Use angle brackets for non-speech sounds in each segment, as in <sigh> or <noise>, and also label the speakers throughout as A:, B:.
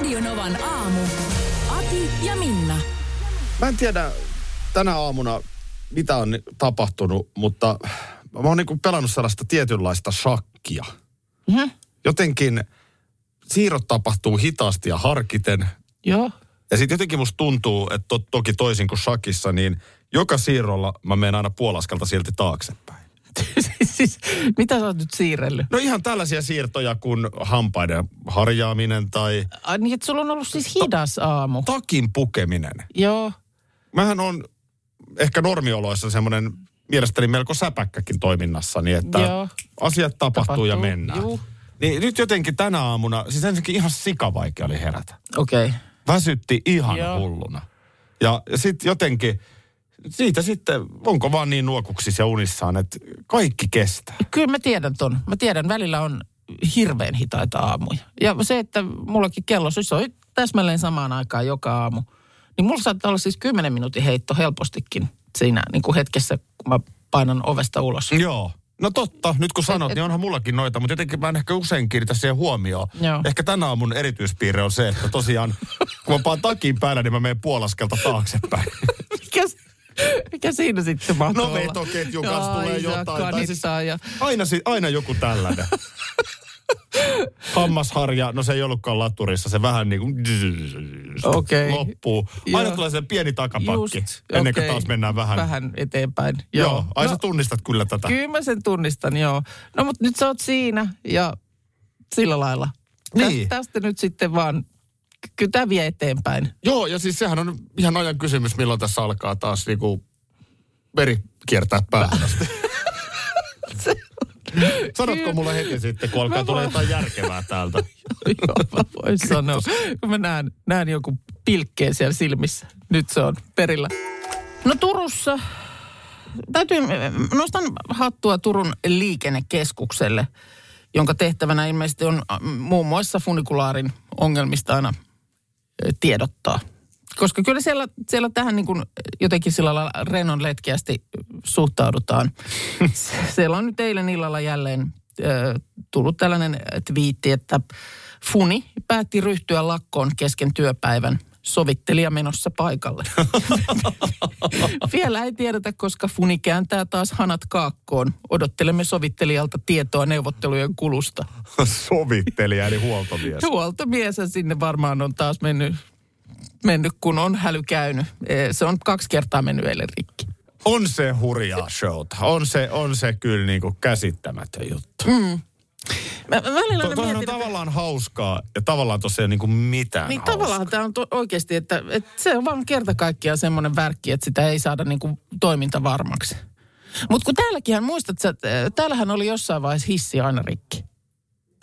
A: Radionovan aamu. Ati ja Minna.
B: Mä en tiedä tänä aamuna, mitä on tapahtunut, mutta mä oon niinku pelannut sellaista tietynlaista shakkia.
C: Mhm.
B: Jotenkin siirrot tapahtuu hitaasti ja harkiten.
C: Joo.
B: Ja sitten jotenkin musta tuntuu, että to, toki toisin kuin shakissa, niin joka siirrolla mä menen aina puolaskelta silti taaksepäin.
C: Siis, mitä sä oot nyt siirrellyt?
B: No ihan tällaisia siirtoja kuin hampaiden harjaaminen tai
C: Ai niin, että sulla on ollut siis hidas aamu.
B: takin pukeminen.
C: Joo.
B: Mähän on ehkä normioloissa semmoinen mielestäni melko säpäkkäkin toiminnassani, että
C: Joo.
B: asiat tapahtuu,
C: Tapahtuu,
B: ja mennään.
C: juu.
B: Niin nyt jotenkin tänä aamuna, siis ensinnäkin ihan sikavaikea oli herätä.
C: Okei. Okay.
B: Väsytti ihan
C: Joo.
B: hulluna. Ja, ja sitten jotenkin, siitä sitten, onko vaan niin nuokuksissa ja unissaan, että kaikki kestää.
C: Kyllä mä tiedän ton. Mä tiedän, välillä on hirveän hitaita aamuja. Ja se, että mullakin kello soi täsmälleen samaan aikaan joka aamu. Niin mulla saattaa olla siis 10 minuutin heitto helpostikin siinä niin kuin hetkessä, kun mä painan ovesta ulos.
B: Joo. No totta, nyt kun sanot,
C: et-
B: niin onhan mullakin noita, mutta jotenkin mä en ehkä usein kiinnitä siihen huomioon.
C: Joo.
B: Ehkä tänä aamun erityispiirre on se, että tosiaan kun mä paan takin päällä, niin mä menen puolaskelta taaksepäin. <laughs>
C: Mikä, mikä siinä sitten mahtuu
B: No vetoketjun kanssa tulee jotain. Tai siis
C: ja...
B: aina, aina joku tällainen. <laughs> Hammasharja, no se ei ollutkaan laturissa, se vähän niin kuin
C: Okei.
B: loppuu. Aina
C: Joo.
B: tulee se pieni takapakki,
C: Just,
B: ennen kuin
C: okei.
B: taas mennään vähän.
C: Vähän eteenpäin.
B: Joo,
C: Joo.
B: ai
C: no,
B: sä tunnistat kyllä tätä.
C: Kyllä mä sen tunnistan, joo. No mutta nyt sä oot siinä ja sillä lailla.
B: Niin.
C: Tästä, tästä nyt sitten vaan, kyllä tämä vie eteenpäin.
B: Joo, ja siis sehän on ihan ajan kysymys, milloin tässä alkaa taas niinku veri kiertää päähän asti. <laughs> Sanotko mulle heti sitten, kun alkaa
C: Mä
B: tulla jotain järkevää täältä? <laughs>
C: joo, mä voin sanoa. Kun mä näen, näen joku pilkkeen siellä silmissä. Nyt se on perillä. No Turussa, täytyy, nostan hattua Turun liikennekeskukselle, jonka tehtävänä ilmeisesti on äh, muun muassa funikulaarin ongelmista aina tiedottaa. Koska kyllä siellä, siellä tähän niin kuin jotenkin sillä lailla renon letkeästi suhtaudutaan. <laughs> siellä on nyt eilen illalla jälleen ö, tullut tällainen twiitti, että Funi päätti ryhtyä lakkoon kesken työpäivän sovittelija menossa paikalle. <laughs> Vielä ei tiedetä, koska Funi kääntää taas hanat kaakkoon. Odottelemme sovittelijalta tietoa neuvottelujen kulusta.
B: Sovittelija eli huoltomies.
C: Huoltomies sinne varmaan on taas mennyt, mennyt, kun on häly käynyt. Eh, Se on kaksi kertaa mennyt eilen rikki.
B: On se hurjaa showta. On se, on se kyllä niinku käsittämätön juttu.
C: Mä, mä välillä
B: To, toihan on
C: mietin, että-
B: tavallaan hauskaa ja tavallaan tosiaan niinku mitään
C: Niin
B: hauskaa.
C: tavallaan tämä on to, oikeasti, että, että se on vaan kerta kaikkiaan semmoinen värkki, että sitä ei saada niinku toimintavarmaksi. Mutta kun täälläkin muistat, että täällähän oli jossain vaiheessa hissi aina rikki.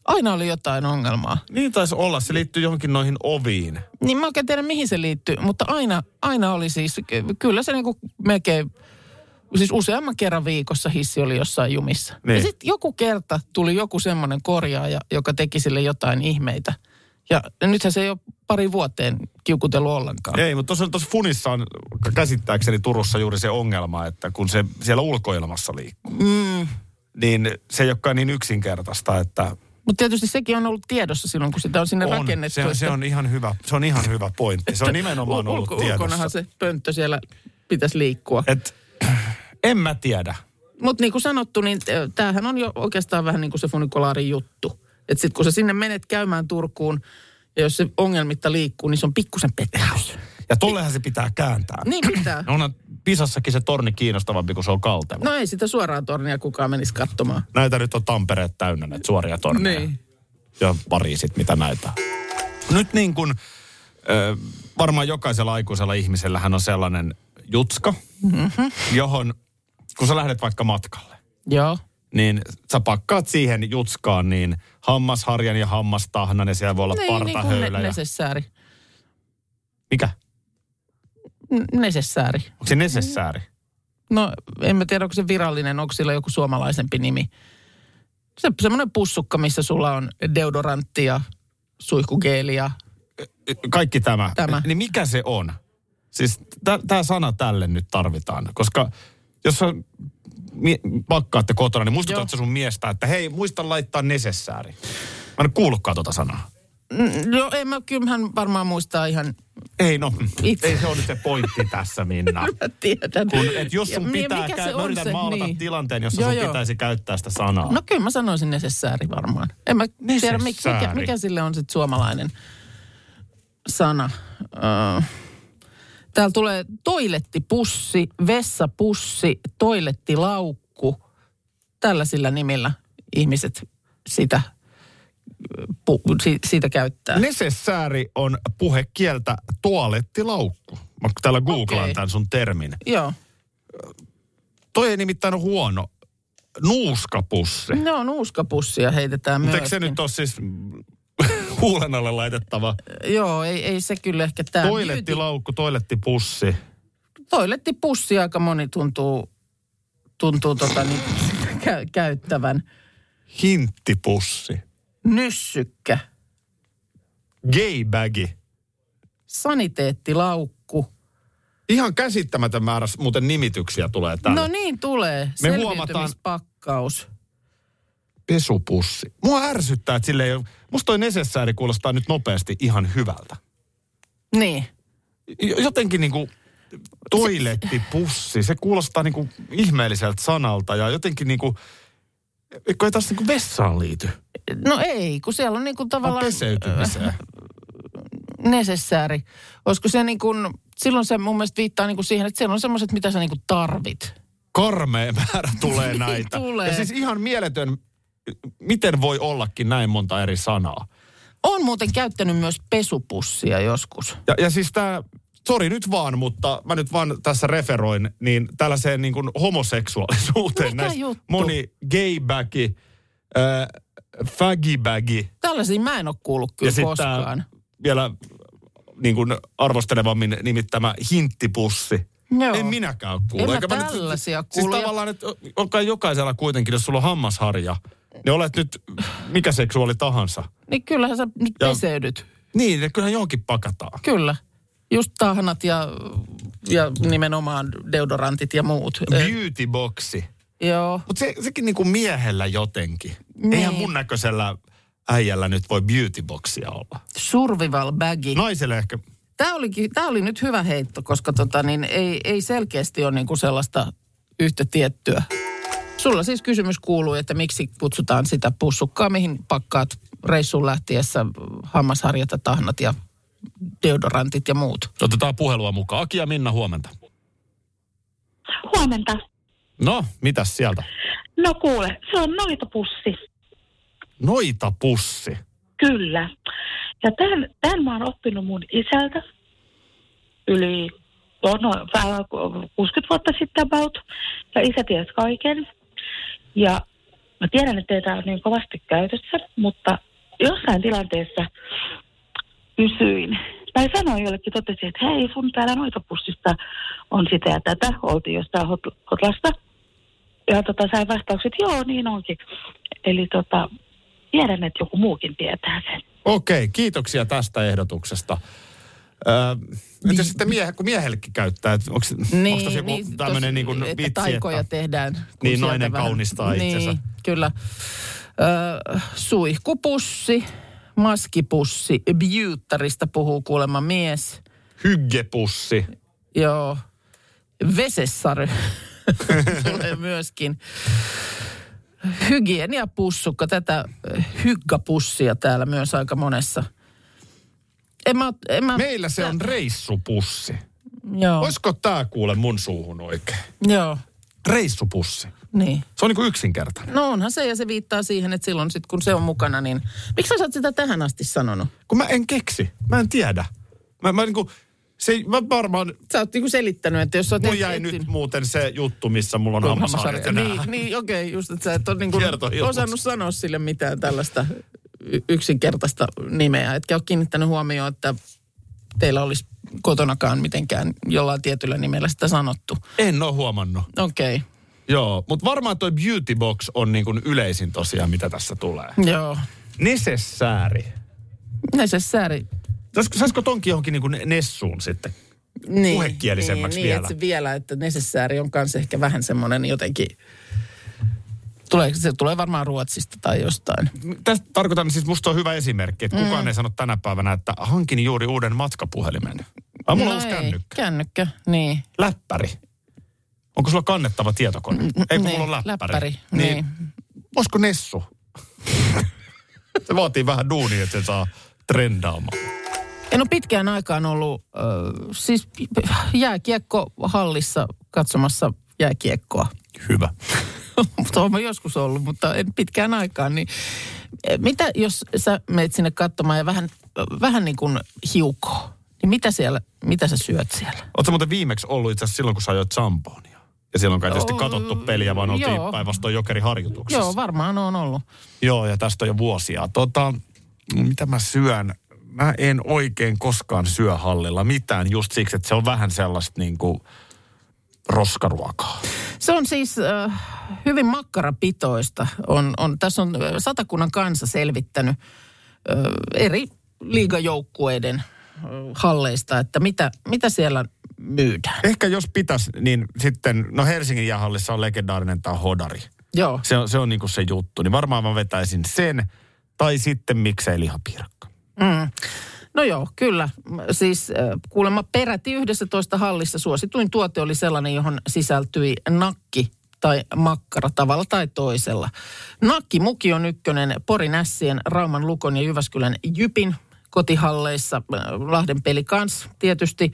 C: Aina oli jotain ongelmaa.
B: Niin taisi olla, se liittyy johonkin noihin oviin.
C: Niin mä oikein tiedä, mihin se liittyy, mutta aina, aina oli siis, kyllä se niinku melkein, siis useamman kerran viikossa hissi oli jossain jumissa.
B: Niin.
C: Ja sitten joku kerta tuli joku semmoinen korjaaja, joka teki sille jotain ihmeitä. Ja nythän se ei ole pari vuoteen kiukutellut ollenkaan.
B: Ei, mutta tuossa, Funissa on käsittääkseni Turussa juuri se ongelma, että kun se siellä ulkoilmassa liikkuu,
C: Mm.
B: niin se ei olekaan niin yksinkertaista, että
C: Mutta tietysti sekin on ollut tiedossa silloin, kun sitä on sinne
B: on,
C: rakennettu.
B: se, on, se,
C: että-
B: on ihan hyvä, se on ihan hyvä pointti. Se on nimenomaan ollut
C: ulko-
B: tiedossa.
C: Ulkonahan se pönttö siellä pitäisi liikkua.
B: Et, en mä tiedä.
C: Mutta niin kuin sanottu, niin tämähän on jo oikeastaan vähän niin kuin se funikulaarin juttu. Että sitten kun sä sinne menet käymään Turkuun, ja jos se ongelmitta liikkuu, niin se on pikkusen pettymys.
B: Ja tollehan se pitää kääntää.
C: Niin pitää.
B: No onhan Pisassakin se torni kiinnostavampi, kun se on kalteva.
C: No ei sitä suoraan tornia kukaan menisi katsomaan.
B: Näitä nyt on Tampereet täynnä näitä suoria torneja.
C: Niin.
B: Ja Pariisit, mitä näitä. Nyt niin kuin, varmaan jokaisella aikuisella ihmisellähän on sellainen jutska, mm-hmm. johon, kun sä lähdet vaikka matkalle,
C: Joo.
B: niin sä pakkaat siihen jutskaan niin hammasharjan ja hammastahnan ja siellä voi olla
C: Niin, niin kuin
B: partahöylä.
C: ne,
B: ja...
C: nesessääri.
B: Mikä?
C: N- Nesessääri.
B: Onko se nesessääri?
C: No, en mä tiedä, onko se virallinen, onko sillä joku suomalaisempi nimi. Se semmoinen pussukka, missä sulla on deodorantti ja suihkugeeli ja
B: Kaikki tämä.
C: Tämä.
B: Niin mikä se on? Siis tämä sana tälle nyt tarvitaan, koska jos sä mie- pakkaatte kotona, niin muistutat
C: Joo.
B: sä sun miestä, että hei, muista laittaa nesessääri. Mä en kuullutkaan tota sanaa.
C: Mm, No en mä, kyllä hän varmaan muistaa ihan,
B: Ei no,
C: Itse.
B: ei se ole nyt se pointti tässä, Minna. <laughs>
C: mä tiedän.
B: Kun, et jos sun
C: Ja
B: pitää,
C: mikä se
B: mä
C: on
B: yritän
C: se?
B: maalata
C: Niin.
B: tilanteen, jossa
C: Joo,
B: sun
C: joo.
B: pitäisi käyttää sitä sanaa.
C: No kyllä mä sanoisin nesessääri varmaan. En mä tiedä, mik- mikä,
B: Nesessääri.
C: mikä sille on sitten suomalainen sana. Öö. Täällä tulee toilettipussi, vessapussi, toilettilaukku. Tällaisilla nimillä ihmiset sitä, pu, si, siitä käyttää.
B: Nesessääri on puhekieltä tualettilaukku. Mä täällä googlaan
C: Okei.
B: tämän sun termin.
C: Joo.
B: Toi ei nimittäin ole huono. Nuuskapussi.
C: Ne on uuskapussia heitetään
B: Mutta
C: myös.
B: eikö se nyt ole siis huulen alle laitettava
C: Joo, ei, ei se kyllä ehkä tämä.
B: toilettilaukku, toilettipussi?
C: Toilettipussi aika moni tuntuu, tuntuu tota niin, kä- käyttävän.
B: Hinttipussi.
C: Nyssykkä,
B: Gaybagi.
C: saniteettilaukku.
B: Ihan käsittämätön määrä muuten nimityksiä tulee tällä.
C: No niin tulee.
B: Me
C: Selviytymispakkaus.
B: Pesupussi. Mua ärsyttää, että sille ei ole... Musta toi nesessääri kuulostaa nyt nopeasti ihan hyvältä.
C: Niin.
B: Jotenkin niinku toilettipussi, se kuulostaa niinku ihmeelliseltä sanalta ja jotenkin niinku... Eikö ei taas niinku vessaan liity?
C: No ei, kun siellä on niin kuin
B: Vaan
C: tavallaan
B: peseytymiseen. <laughs>
C: nesessääri. Olisiko se niin kuin, silloin se mun mielestä viittaa niin kuin siihen, että siellä on semmoiset, mitä sä niin kuin tarvit.
B: Karmea määrä tulee <laughs>
C: Niin
B: näitä.
C: tulee.
B: Ja siis ihan mieletön, miten voi ollakin näin monta eri sanaa.
C: On muuten käyttänyt myös pesupussia joskus.
B: Ja, ja siis tämä, sori nyt vaan, mutta mä nyt vaan tässä referoin, niin tällaiseen niin kuin homoseksuaalisuuteen.
C: Mikä
B: näistä
C: juttu?
B: Moni gaybagi, äh, fagibagi
C: Tällaisia mä en ole kuullut kyllä
B: ja
C: koskaan.
B: vielä niin kuin arvostelevammin nimittämä hinttipussi.
C: Joo.
B: En minäkään ole kuullut.
C: En mä
B: Eikä nyt-
C: tällaisia
B: Siis
C: kuullut. Ja-
B: tavallaan, että on kai jokaisella kuitenkin, jos sulla on hammasharja, niin olet nyt mikä seksuaali tahansa.
C: Niin kyllähän sä nyt
B: Ja-
C: peseydyt.
B: Niin, kyllähän johonkin pakataan.
C: Kyllä. Just tahnat ja, ja nimenomaan deodorantit ja muut.
B: Beautyboxi.
C: Joo.
B: Mutta se, sekin niinku miehellä jotenkin.
C: Niin.
B: Eihän mun näköisellä äijällä nyt voi beautyboxia olla.
C: Survival bagi.
B: Naiselle ehkä,
C: Tämä, olikin, tämä oli nyt hyvä heitto, koska tota, niin ei, ei selkeästi ole niinku sellaista yhtä tiettyä. Sulla siis kysymys kuuluu, että miksi kutsutaan sitä pussukkaa, mihin pakkaat reissuun lähtiessä hammasharjat, tahnat ja deodorantit ja muut.
B: otetaan puhelua mukaan. Aki ja Minna, huomenta.
D: Huomenta.
B: No, mitäs sieltä?
D: No kuule, se on noitapussi.
B: Noita pussi.
D: Kyllä. Ja tämän, tämän mä oon oppinut mun isältä yli no, no, vähän 60 vuotta sitten about. Ja isä tiesi kaiken. Ja mä tiedän, että ei tämä ole niin kovasti käytössä, mutta jossain tilanteessa kysyin, tai sanoin jollekin, totesin, että hei, sun täällä noitapussista on sitä ja tätä, oltiin jostain hot, hotlasta. Ja tota, sain vastaukset, joo, niin onkin. Eli tota, tiedän, että joku muukin tietää sen.
B: Okei, kiitoksia tästä ehdotuksesta. Öö, entä sitten miehe, kun miehellekin käyttää, että onko, onko tässä joku tämmöinen niin kuin
C: Niin, että
B: vitsi,
C: taikoja
B: että
C: tehdään. kun
B: Niin, nainen kaunistaa itsensä.
C: Niin, kyllä. Ö, suihkupussi, maskipussi, biuttarista puhuu kuulemma mies.
B: hyggepussi.
C: Joo. Vesessary <laughs> tulee myöskin. Hygieniapussukka, tätä ö, hyggapussia täällä myös aika monessa. En mä, en mä,
B: Meillä se on reissupussi.
C: Joo,
B: Olisiko tämä kuule mun suuhun oikein?
C: joo,
B: Reissupussi.
C: niin.
B: Se on niin kuin yksinkertainen.
C: No onhan se ja se viittaa siihen, että silloin sit, kun se on mukana, niin... Miksi sä oot sitä tähän asti sanonut?
B: Kun mä en keksi. Mä en tiedä. Mä, mä niin kuin, Se mä varmaan,
C: Sä oot niinku selittänyt, että jos sä oot
B: mun jäi nyt muuten se juttu, missä mulla on hammasharjat ja.
C: Niin, niin okei, just että sä et ole niinku osannut sanoa sille mitään tällaista yksinkertaista nimeä. Etkä ole kiinnittänyt huomioon, että teillä olisi kotonakaan mitenkään jollain tietyllä nimellä sitä sanottu.
B: En ole huomannut.
C: Okei, okay.
B: Joo, mutta varmaan toi beauty box on niin kuin yleisin tosiaan, mitä tässä tulee.
C: joo.
B: Nesessääri.
C: Necessary.
B: Saisiko, saisiko tonkin johonkin niin kuin Nessuun sitten?
C: Niin,
B: Puhekielisemmäksi
C: niin,
B: vielä.
C: Niin, että se vielä, että necessary on kanssa ehkä vähän semmoinen jotenkin... Tulee, se tulee varmaan Ruotsista tai jostain.
B: Tästä tarkoitan siis, musta on hyvä esimerkki, että kukaan mm. ei sano tänä päivänä, että hankin juuri uuden matkapuhelimen. Vai mulla on
C: No ei,
B: kännykkä.
C: Kännykkä, niin.
B: Läppäri. Onko sulla kannettava tietokone? Ei, kun
C: niin,
B: mulla on läppäri.
C: läppäri,
B: Niin.
C: niin.
B: Olisiko Nessu? <laughs> se vaatii vähän duunia, että se saa trendaamaan.
C: En ole pitkään aikaan ollut äh, siis <laughs> jääkiekko hallissa katsomassa jääkiekkoa.
B: Hyvä. <laughs>
C: mutta olen joskus ollut, mutta en pitkään aikaan. Niin, eh, mitä jos sä menet sinne katsomaan ja vähän, vähän niin kuin hiukoo, niin mitä, siellä, mitä sä syöt siellä?
B: Oletko muuten viimeksi ollut itse asiassa silloin, kun sä ajoit Samponia? Ja silloin kai tietysti katsottu peliä, vaan oltiin päinvastoin jokeriharjoituksessa.
C: Joo, varmaan on ollut.
B: Joo, ja tästä on jo vuosia. Tota, mitä mä syön? Mä en oikein koskaan syö hallilla mitään just siksi, että se on vähän sellaista niin kuin roskaruokaa.
C: Se on siis äh, hyvin makkarapitoista. On, on, tässä on äh, satakunnan kansa selvittänyt äh, eri liigajoukkueiden äh, halleista, että mitä, mitä siellä myydään.
B: Ehkä jos pitäisi, niin sitten, no Helsingin jäähallissa on legendaarinen tämä hodari.
C: Joo.
B: Se on, se on niin kuin se juttu. Niin varmaan mä vetäisin sen, tai sitten miksei lihapiirakka.
C: Mm. No joo, kyllä. Siis kuulemma peräti 11 hallissa suosituin tuote oli sellainen, johon sisältyi nakki tai makkara tavalla tai toisella. Nakkimuki on ykkönen Porin Ässien, Rauman Lukon ja Jyväskylän Jypin kotihalleissa. Lahden peli kans tietysti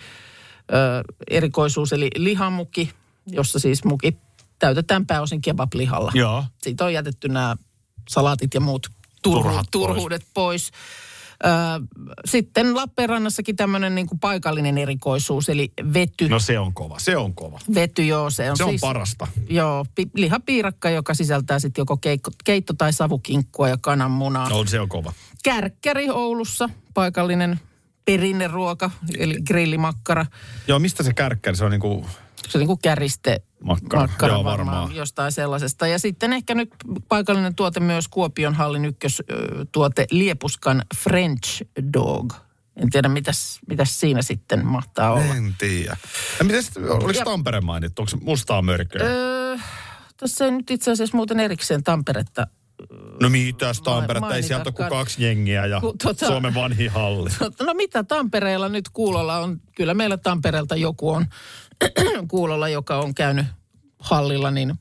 C: ö, erikoisuus eli lihamuki, jossa siis muki täytetään pääosin kebablihalla.
B: Joo.
C: Siitä on jätetty nämä salaatit ja muut turhu,
B: Turhat pois.
C: turhuudet pois. Ö, sitten Lappeenrannassakin tämmöinen niin paikallinen erikoisuus, eli vety.
B: No se on kova, se on kova.
C: Vety, joo, se on
B: Se on
C: siis...
B: parasta.
C: Joo, pi- lihapiirakka, joka sisältää sitten joko keikko, keitto- tai savukinkkua ja kananmunaa.
B: No se on kova.
C: Kärkkäri Oulussa, paikallinen perinneruoka, eli grillimakkara.
B: Joo, mistä se kärkkäri? Se on niinku
C: Se on niin kuin käriste
B: Makkara.
C: makkara
B: Joo,
C: varmaan,
B: varmaan.
C: jostain sellaisesta. Ja sitten ehkä nyt paikallinen tuote myös Kuopion hallin ykköstuote Liepuskan French Dog. En tiedä, mitäs, mitäs siinä sitten mahtaa olla.
B: En tiedä. Ja mites, oliko
C: Ja-
B: Tampere mainittu? Onko se mustaa mörköä?
C: Öö, tässä ei nyt itse asiassa muuten erikseen Tamperetta.
B: No mitäs Tamperetta, ei sieltä ole kuin kaksi jengiä ja
C: Ku- tota-
B: Suomen vanhi halli. <laughs>
C: No mitä Tampereella nyt kuulolla on? Kyllä meillä Tampereelta joku on <clears throat> kuulolla, joka on käynyt hallilla, niin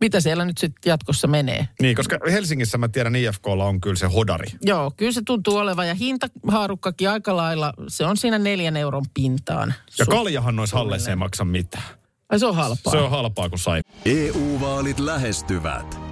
C: mitä siellä nyt sitten jatkossa menee?
B: Niin, koska Helsingissä mä tiedän IFKlla on kyllä se hodari.
C: Joo, kyllä se tuntuu olevan. Ja hintahaarukkakin aika lailla, se on siinä neljän euron pintaan.
B: Ja kaljahan noissa halleissa ei maksa mitään.
C: Ai se on halpaa.
B: Se on halpaa kuin sai.
E: EU-vaalit lähestyvät.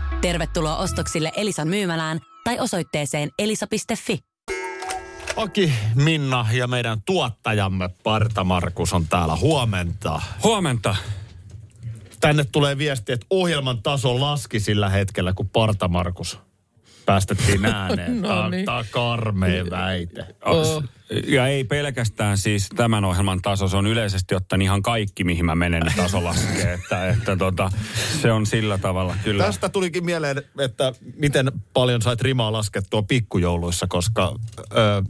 F: Tervetuloa ostoksille Elisan myymälään tai osoitteeseen elisa.fi.
B: Aki, Minna ja meidän tuottajamme Parta Markus on täällä. Huomenta.
G: Huomenta.
B: Tänne tulee viesti, että ohjelman taso laski sillä hetkellä, kun Parta Markus päästettiin <laughs> ääneen.
C: No
B: Tämä on-
C: niin.
B: Tämä on karmea väite.
C: Oh.
G: Ja ei pelkästään siis tämän ohjelman taso, se on yleisesti ottaen ihan kaikki, mihin mä menen, taso laskee. <laughs> että, että tota, se on sillä tavalla kyllä.
B: Tästä tulikin mieleen, että miten paljon sait rimaa laskettua pikkujouluissa, koska ö,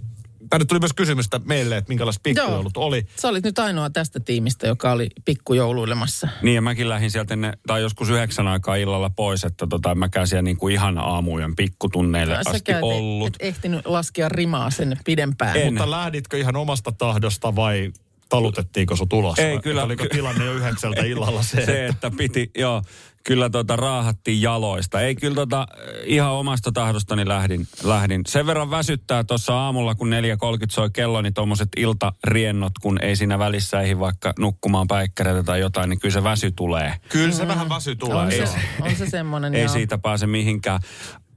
B: tänne tuli myös kysymystä meille, että minkälaiset pikkujoulut oli.
C: Sä olit nyt ainoa tästä tiimistä, joka oli pikkujouluilemassa.
G: Niin ja mäkin lähdin sieltä ennen, tai joskus yhdeksän aikaa illalla pois, että tota, mä käyn siellä niin kuin ihan aamujen pikkutunneille asti
C: Säkään et,
G: ollut.
C: et ehtinyt laskea rimaa sen pidempään.
G: En.
B: Mutta lähditkö ihan omasta tahdosta vai talutettiinko sut ulos?
G: Ei,
B: Vai
G: kyllä-
B: Oliko tilanne jo yhdeksältä <laughs> illalla se,
G: Se, että piti, joo, kyllä tota raahattiin jaloista. Ei kyllä tota ihan omasta tahdostani lähdin. lähdin. Sen verran väsyttää tuossa aamulla, kun 4.30 soi kello, niin tuommoiset iltariennot, kun ei siinä välissä eihin vaikka nukkumaan päikkäreitä tai jotain, niin kyllä se väsy tulee.
B: Kyllä se vähän väsy tulee.
C: on, se, on se semmoinen,
G: Ei
C: joo.
G: siitä pääse mihinkään.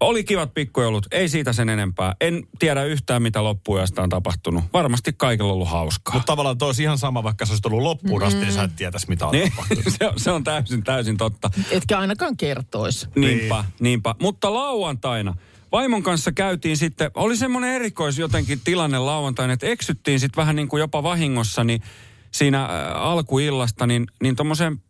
G: Oli kivat pikkujoulut, ei siitä sen enempää. En tiedä yhtään, mitä loppujasta on tapahtunut. Varmasti kaikilla on ollut hauskaa.
B: Mutta tavallaan toi olisi ihan sama, vaikka se olisi tullut loppuun asti, niin sä et tietäisi, mitä on
G: Niin,
B: tapahtunut. <laughs>
G: se, on, se on täysin, täysin totta.
C: Etkä ainakaan kertoisi.
G: Niinpä, niinpä. Mutta lauantaina vaimon kanssa käytiin sitten, oli semmoinen erikois jotenkin tilanne lauantaina, että eksyttiin sitten vähän niin kuin jopa vahingossa, niin siinä äh, alkuillasta, niin, niin tommoseen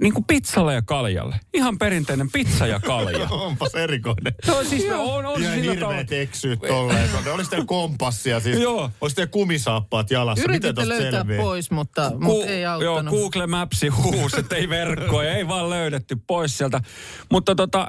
G: niin kuin pizzalle ja kaljalle. Ihan perinteinen pizza ja kalja. <laughs>
B: Onpas erikoinen.
G: no siis no, on, on
B: Ihan
G: sillä tavalla.
B: eksyt tolleen. Olisi teillä kompassia siis.
G: Joo.
B: Olisi teillä kumisaappaat jalassa. Miten
C: Yrititte
B: tosta
C: löytää
B: selviää?
C: pois, mutta,
G: Ku-
C: mutta ei
G: Joo,
C: auttanut.
G: Google Mapsi huusi, että ei verkkoja, ei vaan löydetty pois sieltä. Mutta tota,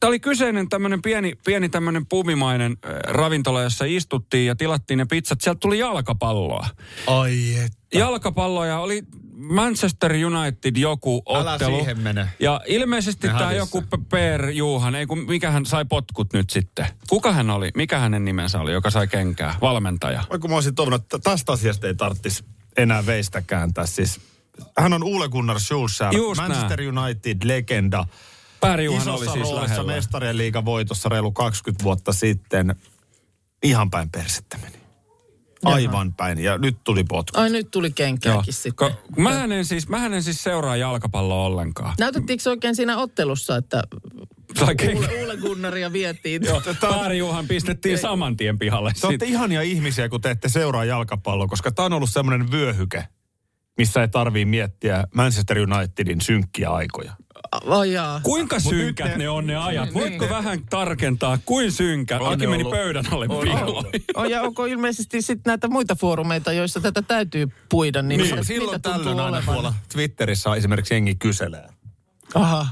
G: tämä oli kyseinen tämmöinen pieni, pieni tämmöinen pumimainen äh, ravintola, jossa istuttiin ja tilattiin ne pizzat. Sieltä tuli jalkapalloa.
B: Ai et.
G: Jalkapalloja oli Manchester United joku
B: Älä
G: ottelu.
B: siihen mene.
G: Ja ilmeisesti tämä joku Per Juhan, ei kun mikä hän sai potkut nyt sitten. Kuka hän oli? Mikä hänen nimensä oli, joka sai kenkää? Valmentaja.
B: Oi kun mä olisin toivonut, että tästä asiasta ei tarvitsisi enää veistä kääntää. Siis, hän on Ole Gunnar Solskjaer,
G: Just
B: Manchester United-legenda.
G: Per Juhan oli
B: Isossa
G: siis
B: roolissa
G: lähellä.
B: mestarien liigan voitossa reilu 20 vuotta sitten. Ihan päin persettä meni. Aivan päin. Ja nyt tuli potku.
C: Ai nyt tuli
G: Joo.
C: kenkääkin sitten.
G: Ko- Mähän en siis, mähän en siis seuraa jalkapalloa ollenkaan.
C: Näytettiinkö se oikein siinä ottelussa, että. Uule, Uule Gunnaria vietiin? <laughs>
G: Joo, Pääri Juhan pistettiin saman tien pihalle.
B: Te olette ihania ihmisiä, kun te ette seuraa jalkapalloa, koska tämä on ollut semmoinen vyöhyke, missä ei tarvii miettiä Manchester Unitedin synkkiä aikoja.
C: Ai jaa.
G: Kuinka synkät
B: nyt ne-
G: ne on ne ajat? Voitko vähän tarkentaa, kuin synkä?
B: On
G: Aki meni
B: ollut.
G: pöydän alle
B: On
G: piiloon. <laughs>
C: On, ja onko ilmeisesti sitten näitä muita foorumeita, joissa tätä täytyy puida, niin,
B: Niin, silloin tällöin aina tuolla Twitterissä esimerkiksi jengi kyselee.
C: Aha.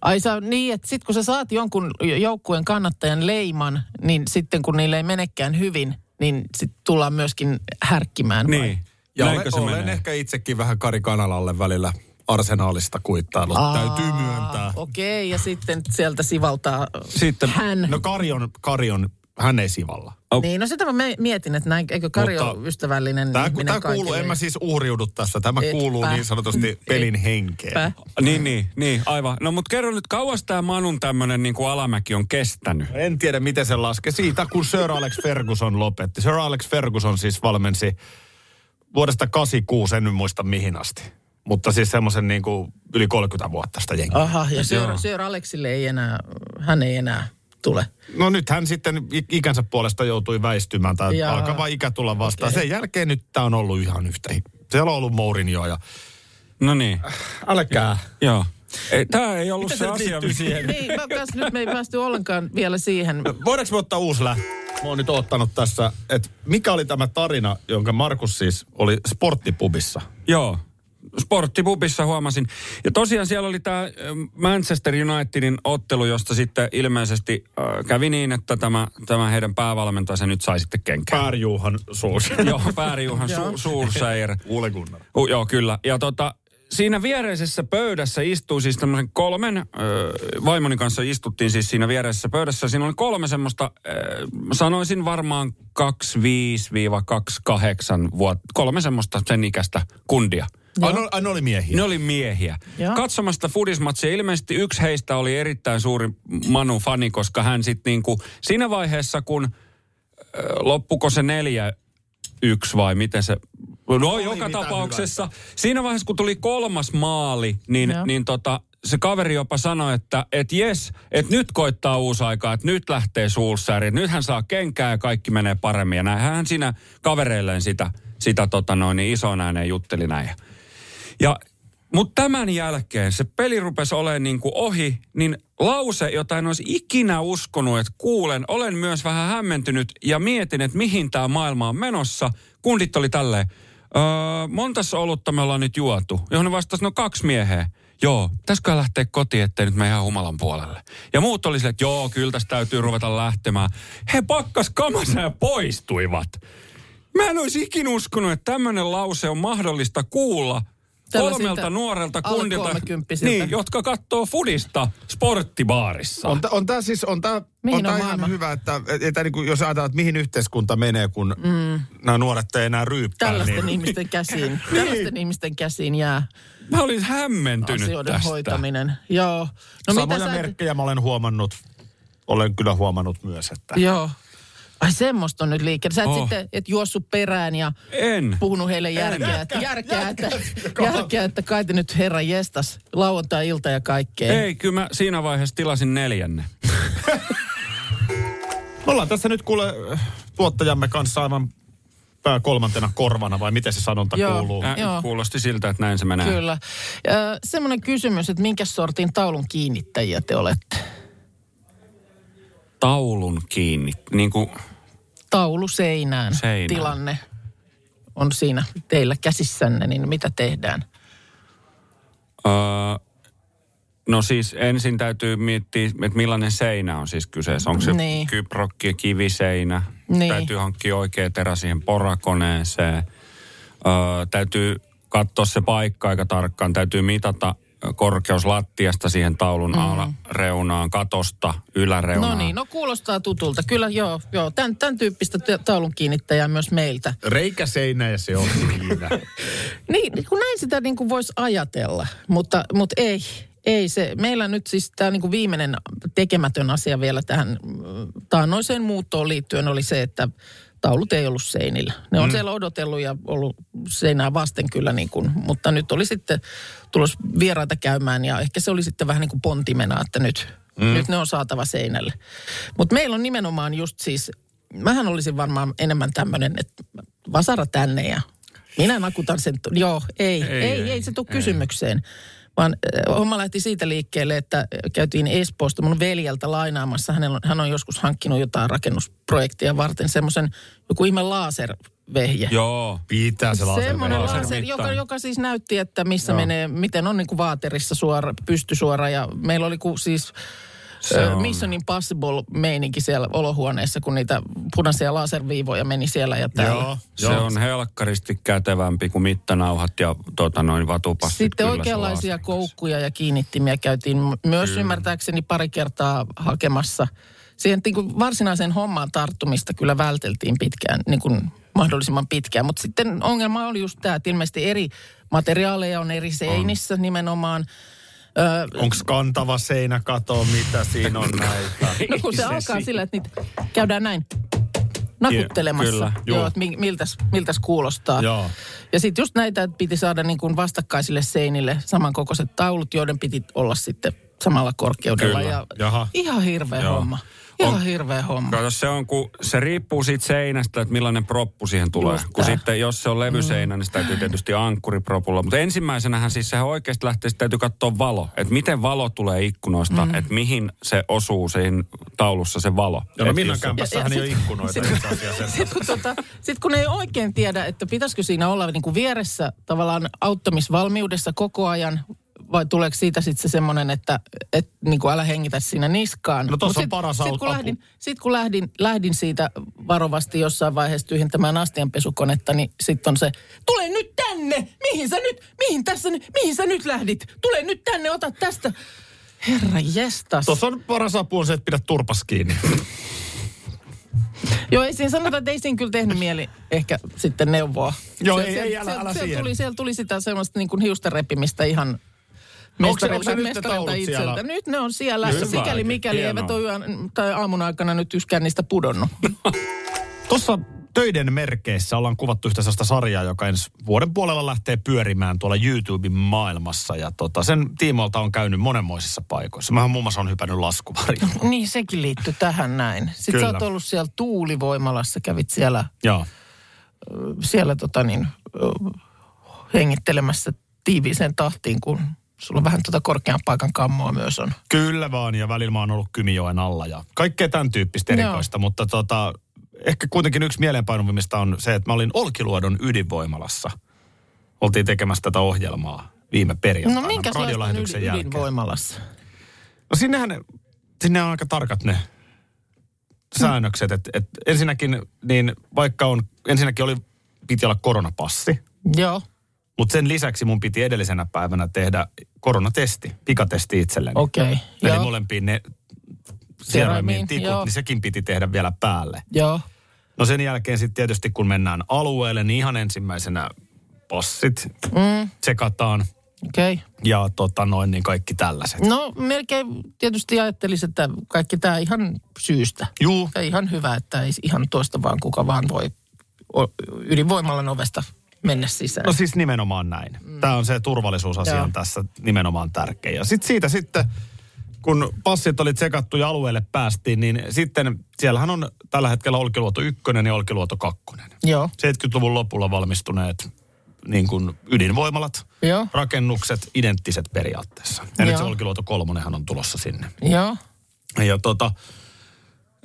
C: Ai sä, niin, että sitten kun sä saat jonkun joukkueen kannattajan leiman, niin sitten kun niille ei menekään hyvin, niin sitten tullaan myöskin härkkimään. vai?
G: Niin.
B: Ja
G: Näinkö
B: olen,
G: se
B: olen
G: menee?
B: ehkä itsekin vähän Kari Kanalalle välillä arsenaalista kuittailut.
C: Aa,
B: Täytyy myöntää.
C: Okei, ja sitten sieltä sivaltaa
G: Sitten-
C: hän.
B: No Kari on, Kari on, hän ei sivalla.
C: Niin, no sitä mä me- mietin, että näin, eikö Kari
B: Mutta
C: ole ystävällinen
B: Tämä,
C: ihminen
B: tämä kuuluu, en mä siis uhriudu tässä, tämä
C: Etpä.
B: kuuluu niin sanotusti pelin henkeen.
C: Etpä.
G: Niin, niin, niin, aivan. No mutta kerro nyt, kauas tämä Manun tämmöinen niin kuin alamäki on kestänyt?
B: En tiedä, miten se laskee. Siitä, kun Sir Alex Ferguson lopetti. Sir Alex Ferguson siis valmensi vuodesta 86, en nyt muista mihin asti. Mutta siis semmoisen niin kuin yli 30 vuotta sitä jengiä.
C: Aha, ja Sir, Sir Alexille ei enää, hän ei enää tule.
B: No nyt hän sitten ikänsä puolesta joutui väistymään tai
C: Jaa.
B: alkava ikä tulla vastaan.
C: Okei.
B: Sen jälkeen nyt tämä on ollut ihan yhtä. Siellä on ollut Mourinho ja...
G: No niin,
B: Älkää.
G: joo. Ei, tämä ei ollut
B: Miten
G: se
B: se
G: asia.
B: liittyy siihen?
C: Niin, mä kas, nyt me ei päästy ollenkaan vielä siihen.
B: Voidaanko me ottaa uusi lähtö? Mä oon nyt ottanut tässä, että mikä oli tämä tarina, jonka Markus siis oli sporttipubissa.
G: Joo. Sporttipubissa huomasin. Ja tosiaan siellä oli tämä Manchester Unitedin ottelu, josta sitten ilmeisesti äh, kävi niin, että tämä, tämä heidän päävalmentajansa nyt sai sitten kenkään.
B: Päärjuuhan suus. <laughs>
G: Joo, Päärijuhan su,
B: Gunnar. <laughs>
G: Uh, joo, kyllä. Ja tota, siinä viereisessä pöydässä istuu siis tämmöisen kolmen, ö, vaimoni kanssa istuttiin siis siinä viereisessä pöydässä. Siinä oli kolme semmoista, ö, sanoisin varmaan 25-28 vuotta, kolme semmoista sen ikäistä kundia.
B: Ai, no, ai, ne oli miehiä.
G: Ne oli miehiä.
C: Joo.
G: Katsomasta fudismatsia. Ilmeisesti yksi heistä oli erittäin suuri Manu-fani, koska hän sitten niinku, siinä vaiheessa, kun loppuko se neljä yksi vai miten se... No joka
B: mitä
G: tapauksessa. Siinä vaiheessa, kun tuli kolmas maali, niin,
C: Joo.
G: niin tota, se kaveri jopa sanoi, että et jes, että nyt koittaa uusi aika, että nyt lähtee suulsääri, että nyt hän saa kenkää ja kaikki menee paremmin. Ja näin hän siinä kavereilleen sitä, sitä tota noin, niin ison ääneen jutteli näin. Ja- mutta tämän jälkeen se peli rupesi olemaan niin kuin ohi, niin lause, jota en olisi ikinä uskonut, että kuulen, olen myös vähän hämmentynyt ja mietin, että mihin tämä maailma on menossa. Kundit oli tälleen, öö, montas olutta me ollaan nyt juotu? Johon ne vastasi, no kaksi mieheä. Joo, pitäisikö lähteä kotiin, ettei nyt mene ihan humalan puolelle. Ja muut oli silleen, että joo, kyllä tästä täytyy ruveta lähtemään. He pakkas kamansa ja poistuivat. Mä en olisi ikinä uskonut, että tämmöinen lause on mahdollista kuulla kolmelta nuorelta kundilta, niin, jotka katsoo fudista sporttibaarissa.
B: On, on tämä siis, on tää,
C: Mihin
B: on tää
C: on
B: ihan
C: maailma?
B: hyvä, että, että niin kuin, jos ajatellaan, että mihin yhteiskunta menee, kun mm. nämä nuoret ei enää ryyppää.
C: Tällaisten
B: niin,
C: ihmisten käsiin, <laughs> tällaisten ihmisten käsiin jää
G: Mä olin hämmentynyt
C: asioiden
G: tästä.
C: hoitaminen. Joo. No mitä
B: Samoja
C: sä...
B: merkkejä mä olen huomannut, olen kyllä huomannut myös, että...
C: Joo. Ai semmoista on nyt liikkeellä. Sä et
G: Oh.
C: sitten et juossut perään ja
G: En.
C: puhunut heille järkeä, että, järkeä, että, <laughs> järkeä, että kai te nyt herra jestas lauantai-ilta ja kaikkea.
G: Ei, kyllä mä siinä vaiheessa tilasin neljänne.
B: Me <laughs> ollaan tässä nyt kuule äh, tuottajamme kanssa aivan pää kolmantena korvana, vai miten se sanonta
C: Joo.
B: kuuluu?
G: Äh,
C: Joo.
G: kuulosti siltä, että näin se menee.
C: Kyllä. Semmoinen kysymys, että minkä sortin taulun kiinnittäjiä te olette?
G: Taulun kiinni. Niin kuin,
C: Taulu seinään,
G: Seinään.
C: tilanne on siinä teillä käsissänne, niin mitä tehdään?
G: öö, no siis ensin täytyy miettiä, että millainen seinä on siis kyseessä. Onko se
C: Niin.
G: kyprokki ja kiviseinä?
C: Niin.
G: Täytyy hankkia oikea terä siihen porakoneeseen. Öö, täytyy katsoa se paikka aika tarkkaan. Täytyy mitata korkeus lattiasta siihen taulun mm. alareunaan, katosta yläreunaan.
C: No niin, no kuulostaa tutulta. Kyllä joo, joo. Tämän, tämän tyyppistä taulun kiinnittäjää myös meiltä.
B: Reikä seinä ja se on siinä. <laughs>
C: Niin, kun näin sitä niin kuin voisi ajatella, mutta, mutta ei. Ei se. Meillä nyt siis tämä niin kuin viimeinen tekemätön asia vielä tähän mm, taannoiseen muuttoon liittyen oli se, että taulut ei ollut seinillä. Ne on mm. siellä odotellut ja ollut seinää vasten kyllä, niin kuin, mutta nyt oli sitten tulos vieraita käymään ja ehkä se oli sitten vähän niin kuin pontimena, että nyt, mm. nyt ne on saatava seinälle. Mutta meillä on nimenomaan just siis, mähän olisin varmaan enemmän tämmöinen, että vasara tänne ja minä nakutan sen. Joo, ei, ei, ei, ei, ei se tule kysymykseen. Vaan äh, homma lähti siitä liikkeelle, että käytiin Espoosta mun veljeltä lainaamassa. Hänellä hän on joskus hankkinut jotain rakennusprojektia varten semmoisen joku ihme laservehje.
G: Joo.
B: Pitää se laser
C: Semmoinen
G: laser-
C: joka, joka siis näytti, että missä
B: Joo.
C: menee, miten on niin kuin vaaterissa suora, pystysuora. Ja meillä oli ku, siis
G: Se on-
C: Mission Impossible meininki siellä olohuoneessa, kun niitä punaisia laserviivoja meni siellä ja täällä.
B: Joo,
G: Se on helkkaristi kätevämpi kuin mittanauhat ja tota, noin vatupassit.
C: Sitten oikeanlaisia koukkuja ja kiinnittimiä käytiin myös kyllä. ymmärtääkseni pari kertaa hakemassa. Siihen niin kuin varsinaiseen hommaan tarttumista kyllä välteltiin pitkään, niin kuin mahdollisimman pitkään. Mutta sitten ongelma oli just tämä, että ilmeisesti eri materiaaleja on eri seinissä on. nimenomaan. Ö,
B: Onko kantava seinä, kato mitä siinä on <laughs> näitä.
C: No kun se,
G: se
C: alkaa
G: si-
C: sillä, että niitä käydään näin nakuttelemassa.
G: Kyllä,
C: joo.
B: joo.
C: että mi- miltäs, miltäs kuulostaa.
B: Joo.
C: Ja sitten just näitä että piti saada niin kuin vastakkaisille seinille samankokoiset taulut, joiden piti olla sitten samalla korkeudella.
G: Kyllä.
C: Ja
B: Jaha.
C: ihan hirveä
G: Joo.
C: homma. Ihan
G: On-
C: hirveä homma.
G: Kato, se on, kun se riippuu siitä seinästä, että millainen proppu siihen tulee.
C: Just
G: kun
C: tää.
G: sitten, jos se on levyseinä, niin se täytyy tietysti ankkuripropulla. Mutta ensimmäisenähän siis sehän oikeasti lähtee, täytyy katsoa valo. Että miten valo tulee ikkunoista, mm. että mihin se osuu siinä taulussa se valo.
B: Joo, no
G: se-
B: kämpässähän ei ole
C: sit-
B: ikkunoita
C: sit-
B: itse asiassa. <laughs>
C: Sitten kun, tota, sit kun ei oikein tiedä, että pitäisikö siinä olla niin kuin vieressä tavallaan auttamisvalmiudessa koko ajan, vai tuleeko siitä sitten se semmoinen, että et, niin kuin älä hengitä siinä niskaan.
B: No tossa
C: Mut
B: on paras
C: sit,
B: apu.
C: kun, lähdin, sit kun lähdin, lähdin siitä varovasti jossain vaiheessa tyhjentämään astianpesukonetta, niin sitten on se, tule nyt tänne! Mihin sä nyt, mihin tässä mihin sä nyt lähdit? Tule nyt tänne, ota tästä. Herra jestas.
B: Tuossa on paras apu on se, että pidä turpas kiinni. <laughs>
C: Joo, ei siinä sanota, että ei siinä kyllä tehnyt mieli ehkä sitten neuvoa.
B: Joo,
C: Se-
B: ei- ei, älä-
C: se-
B: älä
C: siellä tuli, siellä tuli sitä semmoista niin kuin hiusten repimistä ihan mestarilta, mestarilta itseltä. Nyt ne on siellä,
G: Hyvä.
C: sikäli mikäli
G: Hienoa.
C: eivät ole yön tai aamun aikana nyt yskään niistä pudonnut. <laughs>
B: Tuossa töiden merkeissä ollaan kuvattu yhtä sellaista sarjaa, joka ensi vuoden puolella lähtee pyörimään tuolla YouTuben maailmassa. Ja tota, sen tiimoilta on käynyt monenmoisissa paikoissa. Mähän muun muassa on hypännyt laskuvarjoon. <laughs>
C: Niin, sekin liittyy tähän näin. Sitten
B: Kyllä.
C: sä oot ollut siellä tuulivoimalassa, kävit siellä,
B: Joo.
C: siellä tota niin, hengittelemässä tiiviiseen tahtiin, kun sulla vähän tuota korkean paikan kammoa myös on.
B: Kyllä vaan, ja välillä mä oon ollut Kymijoen alla ja kaikkea tämän tyyppistä
C: Joo.
B: erikoista, mutta tota, ehkä kuitenkin yksi mieleenpainuvimmista on se, että mä olin Olkiluodon ydinvoimalassa. Oltiin tekemässä tätä ohjelmaa viime perjantaina
C: No on
B: radiolähetyksen
C: ydin, ydinvoimalassa?
B: No sinnehän, sinne on aika tarkat ne säännökset, että et ensinnäkin, niin vaikka on, ensinnäkin oli, piti olla koronapassi,
C: Joo,
B: mutta sen lisäksi mun piti edellisenä päivänä tehdä koronatesti, pikatesti itselleni.
C: okei.
B: Eli
C: Joo,
B: molempiin ne
C: Seroimiin,
B: seroimiin tikut,
C: joo.
B: niin sekin piti tehdä vielä päälle.
C: joo,
B: No sen jälkeen sitten tietysti kun mennään alueelle, niin ihan ensimmäisenä passit
C: mm,
B: tsekataan
C: okei. Okay.
B: ja tota noin niin kaikki tällaiset.
C: No melkein tietysti ajattelisin, että kaikki tämä ihan syystä.
B: Juu,
C: Ja ihan hyvä, että ei ihan tuosta vaan kuka vaan voi ydinvoimalan ovesta mennä sisään.
B: no siis nimenomaan näin. Tämä on se turvallisuusasia
C: Joo.
B: on tässä nimenomaan tärkeä. Ja sitten siitä sitten, kun passit oli tsekattu ja alueelle päästiin, niin sitten siellähän on tällä hetkellä Olkiluoto 1 ja Olkiluoto 2.
C: Joo,
B: 70-luvun lopulla valmistuneet niin kuin ydinvoimalat,
C: joo,
B: rakennukset identtiset periaatteessa. Ja nyt se
C: Joo.
B: Olkiluoto kolmonenhan on tulossa sinne.
C: joo,
B: Ja tota,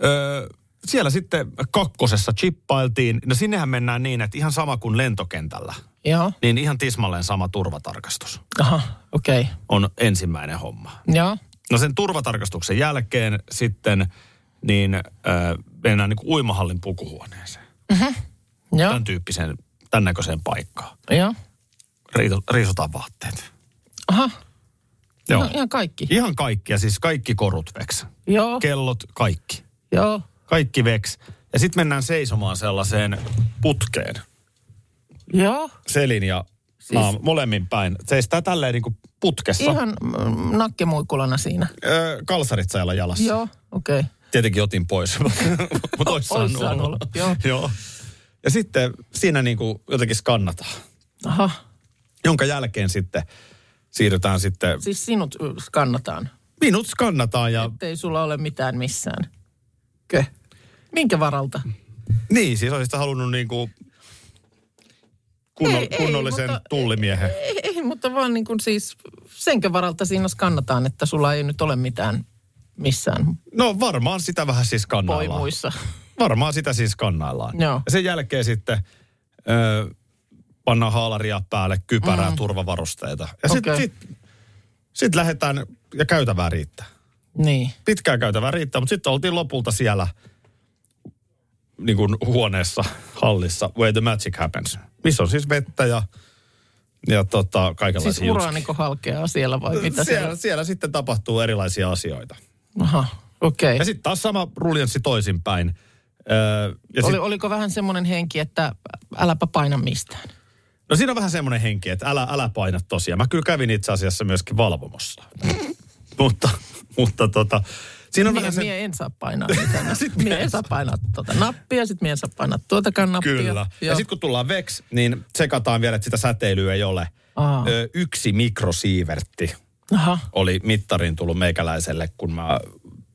B: ö, siellä sitten kakkosessa chippailtiin. No sinnehän mennään niin, että ihan sama kuin lentokentällä,
C: joo.
B: niin ihan tismalleen sama turvatarkastus
C: Aha, okei. Okay.
B: on ensimmäinen homma.
C: Joo,
B: No sen turvatarkastuksen jälkeen sitten niin ö, mennään niin kuin uimahallin pukuhuoneeseen.
C: joo,
B: Tämän tyyppiseen, tämän näköiseen paikkaan.
C: joo.
B: Riito, riisutaan vaatteet.
C: Aha,
B: Joo.
C: no, ihan kaikki.
B: Ihan kaikki, ja siis kaikki korut veks.
C: Joo,
B: Kellot, kaikki.
C: joo,
B: Kaikki veks. Ja sitten mennään seisomaan sellaiseen putkeen.
C: joo.
B: Selin ja siis... naam, molemmin päin. Seistää tälleen niin kuin putkessa.
C: Ihan mm, nakkemuikulana siinä.
B: Öö, kalsarit sailla jalassa.
C: Joo, okei. Okay.
B: Tietenkin otin pois, <laughs> mutta
C: Ois <laughs>
B: saanut olla.
C: olla, joo.
B: joo. Ja sitten siinä niin kuin jotenkin skannataan.
C: Aha,
B: Jonka jälkeen sitten siirrytään sitten,
C: siis sinut skannataan.
B: minut skannataan ja
C: Ettei sulla ole mitään missään. Kö? Minkä varalta?
B: niin, siis olisit halunnut niin kuin kunno,
C: Ei, ei,
B: kunnollisen
C: mutta-
B: tullimiehen.
C: Ei, ei mutta vaan niin kuin siis senkö varalta siinä skannataan, että sulla ei nyt ole mitään missään
B: No varmaan sitä vähän siis kannaillaan.
C: poimuissa.
B: Varmaan sitä siis kannaillaan.
C: Joo.
B: Ja sen jälkeen sitten ö, pannaan haalaria päälle, kypärää, mm. turvavarusteita. Ja sitten
C: Okei.
B: sit, sit lähdetään ja käytävää riittää.
C: Niin.
B: Pitkää käytävää riittää, mutta sitten oltiin lopulta siellä niin kuin huoneessa, hallissa, where the magic happens. Missä on siis vettä ja, ja tota, kaikenlaisia
C: Siis uraaniko halkeaa siellä vai mitä
B: siellä,
C: siellä?
B: siellä sitten tapahtuu erilaisia asioita.
C: Aha, okei.
B: Ja
C: Okay.
B: sitten taas sama ruljanssi toisinpäin. Öö, ja
C: Oli,
B: sit,
C: oliko vähän semmoinen henki, että äläpä paina mistään?
B: no siinä on vähän semmoinen henki, että älä, älä paina tosiaan. Mä kyllä kävin itse asiassa myöskin valvomossa. <laughs> <laughs> mutta, mutta tota, siinä on
C: Mie,
B: vähän se...
C: mie en saa painaa mitään. <laughs> mie en saa painaa tuota nappia, sit mie en saa painaa tuotakaan nappia.
B: Kyllä. Ja
C: Joo.
B: sitten kun tullaan VEX, niin tsekataan vielä, että sitä säteilyä ei ole.
C: Aa.
B: Ö, yksi mikrosiivertti
C: Aha,
B: oli mittariin tullut meikäläiselle, kun mä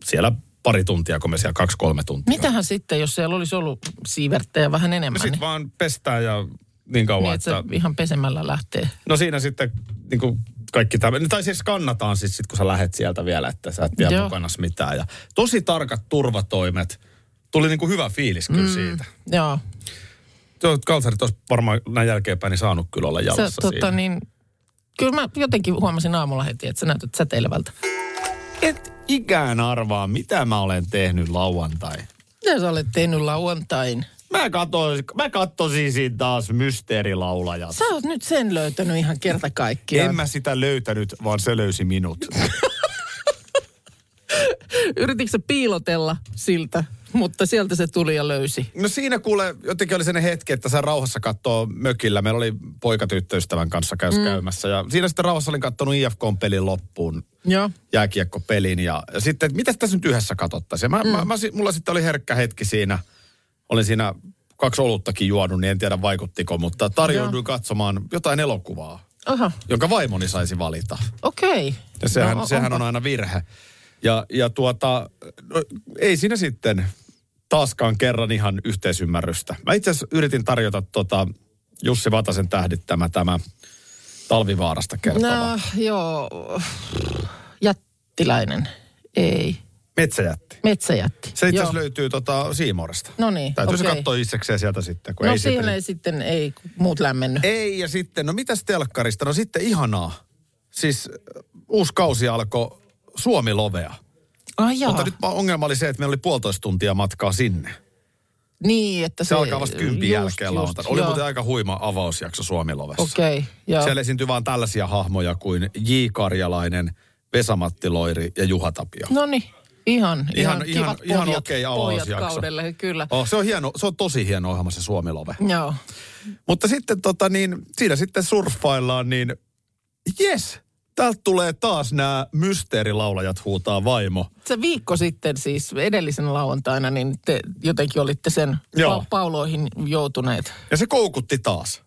B: siellä pari tuntia, kun me siellä kaksi-kolme tuntia.
C: mitähän sitten, jos siellä olisi ollut siiverttejä vähän
B: No
C: enemmän?
B: sit
C: niin,
B: vaan pestään ja niin kauan,
C: niin, että
B: että...
C: ihan pesemällä lähtee.
B: No siinä sitten niin kuin kaikki tämä, tai siis kannataan siis sit, kun sä lähet sieltä vielä, että sä et vie
C: Joo.
B: mukana mitään. Ja tosi tarkat turvatoimet. Tuli niin kuin hyvä fiilis kyllä mm. siitä.
C: Joo.
B: Kalsarit olisi varmaan näin jälkeenpäin niin saanut kyllä olla
C: Sä,
B: jalassa
C: tota,
B: siinä.
C: niin, kyllä mä jotenkin huomasin aamulla heti, että sä näytät säteilevältä.
B: Et ikään arvaa, mitä mä olen tehnyt lauantai.
C: Mitä sä olet tehnyt lauantain?
B: Mä katsoin, mä katsoisin siinä taas mysteerilaulajat.
C: Sä oot nyt sen löytänyt ihan kerta kaikkiaan.
B: En mä sitä löytänyt, vaan se löysi minut. <laughs>
C: Yrititkö piilotella siltä, mutta sieltä se tuli ja löysi.
B: No siinä kuule, jotenkin oli sellainen hetki, että sä rauhassa katsoo mökillä. Meillä oli poikatyttöystävän kanssa käys mm. käymässä. Ja siinä sitten rauhassa olin katsonut IFK-pelin loppuun,
C: Joo.
B: jääkiekkopelin. Ja sitten, että mitä tässä nyt yhdessä katsottaisiin. Mä, mm. mä, mä, mulla sitten oli herkkä hetki siinä. Olin siinä kaksi oluttakin juonut, niin en tiedä vaikuttiko, mutta tarjouduin katsomaan jotain elokuvaa,
C: Aha,
B: jonka vaimoni saisi valita.
C: okei.
B: Ja sehän,
C: No,
B: sehän on aina virhe. Ja, ja tuota, no, ei siinä sitten taaskaan kerran ihan yhteisymmärrystä. Mä itse asiassa yritin tarjota tota Jussi Vatasen tähdittämä tämä Talvivaarasta kertova.
C: No, joo. Jättiläinen. Ei.
B: Metsäjätti.
C: Metsäjätti.
B: Se itse
C: Joo.
B: asiassa löytyy tota Siimoresta.
C: No niin,
B: Täytyy se
C: okei.
B: katsoa itsekseen sieltä sitten, kun
C: No
B: ei
C: siihen
B: sitten...
C: ei sitten, ei muut lämmennyt.
B: Ei, ja sitten, no mitäs telkkarista? No sitten ihanaa. Siis äh, uusi kausi alkoi Suomi-lovea.
C: Ai jaa.
B: Mutta nyt ongelma oli se, että meillä oli puolitoista tuntia matkaa sinne.
C: Niin, että se...
B: Se alkaa vasta kympin jälkeen
C: just,
B: lauantaina. Oli
C: joo.
B: muuten aika huima avausjakso Suomi-lovessa.
C: Okei, okay, joo.
B: Siellä esiintyi vaan tällaisia hahmoja kuin J. Karjalainen, Vesamatti Loiri ja Juha Tapio.
C: No niin, ihan,
B: Ihan-
C: ihan,
B: ihan-
C: kivat
B: ihan
C: pohjat,
B: okei avausjakso.
C: kaudelle, kyllä.
B: Oh, se, on hieno, se on tosi hieno ohjelma se Suomi-love.
C: Joo.
B: Mutta sitten tota niin, siinä sitten surffaillaan, niin jes, täältä tulee taas nämä mysteerilaulajat huutaa vaimo.
C: Se viikko sitten siis edellisen lauantaina, niin te jotenkin olitte sen
B: Joo.
C: pa- pauloihin joutuneet.
B: Ja se koukutti taas.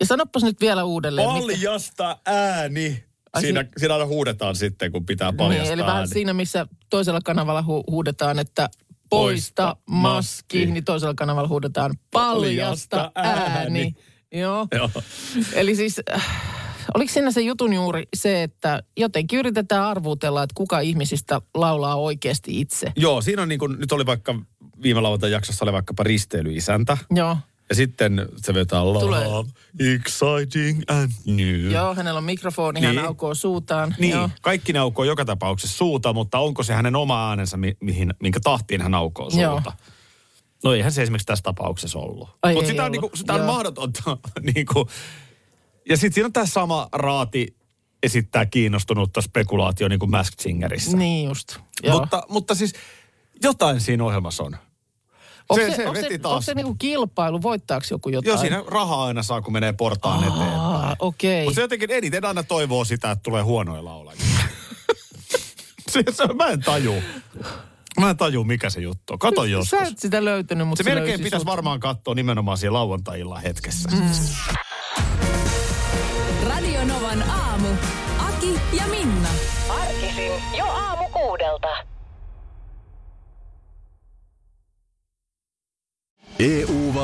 C: Ja sanoppas nyt vielä uudelleen. mitä-
B: Paljasta ääni.
C: Ai
B: Siinä,
C: si-
B: siinä aina huudetaan sitten, kun pitää paljastaa
C: Niin, eli
B: ääni.
C: vähän siinä, missä toisella kanavalla hu- huudetaan, että poista
B: Poista
C: maski,
B: maski.
C: niin toisella kanavalla huudetaan paljasta
B: Paljasta
C: ääni.
B: ääni.
C: Joo.
B: Joo.
C: Eli siis, äh, oliko siinä se jutun juuri se, että jotenkin yritetään arvuutella, että kuka ihmisistä laulaa oikeasti itse.
B: Joo, siinä on niin kuin, nyt oli vaikka viime lauantain jaksossa oli vaikkapa risteilyisäntä.
C: Joo.
B: Ja sitten se vetää
C: Tulee.
B: love, exciting and new.
C: Joo, hänellä on mikrofoni, hän
B: Niin.
C: aukoo suutaan.
B: Niin,
C: Joo.
B: kaikki ne aukoo joka tapauksessa suuta, mutta onko se hänen oma äänensä, mi- mihin, minkä tahtiin hän aukoo suuta?
C: Joo.
B: No eihän se esimerkiksi tässä tapauksessa ollut. Mutta sitä on, niinku, sitä on
C: Joo.
B: mahdotonta. <laughs> niinku. Ja sitten siinä on tämä sama raati esittää kiinnostunutta spekulaatio niin kuin Masked Singerissä.
C: Niin just. Joo.
B: Mutta, mutta siis jotain siinä ohjelmassa on.
C: Onko
B: se-
C: se,
B: se
C: onko
B: veti
C: se,
B: taas.
C: onko se niinku kilpailu, voittaako joku jotain?
B: Joo, siinä rahaa aina saa, kun menee portaan eteenpäin.
C: Aa, okei.
B: Mutta se jotenkin eniten aina toivoo sitä, että tulee huonoja laulajia. <laughs> se, se, mä en taju. Mä en taju, mikä se juttu on. Kato joskus.
C: Sä et sitä löytänyt, mutta
B: Se melkein
C: löysi
B: pitäisi
C: sut.
B: varmaan katsoa nimenomaan siellä lauantai-illan hetkessä.
C: Mm.
A: Radio Novan aamu. Aki ja Minna.
F: Arkisin jo aamu kuudelta.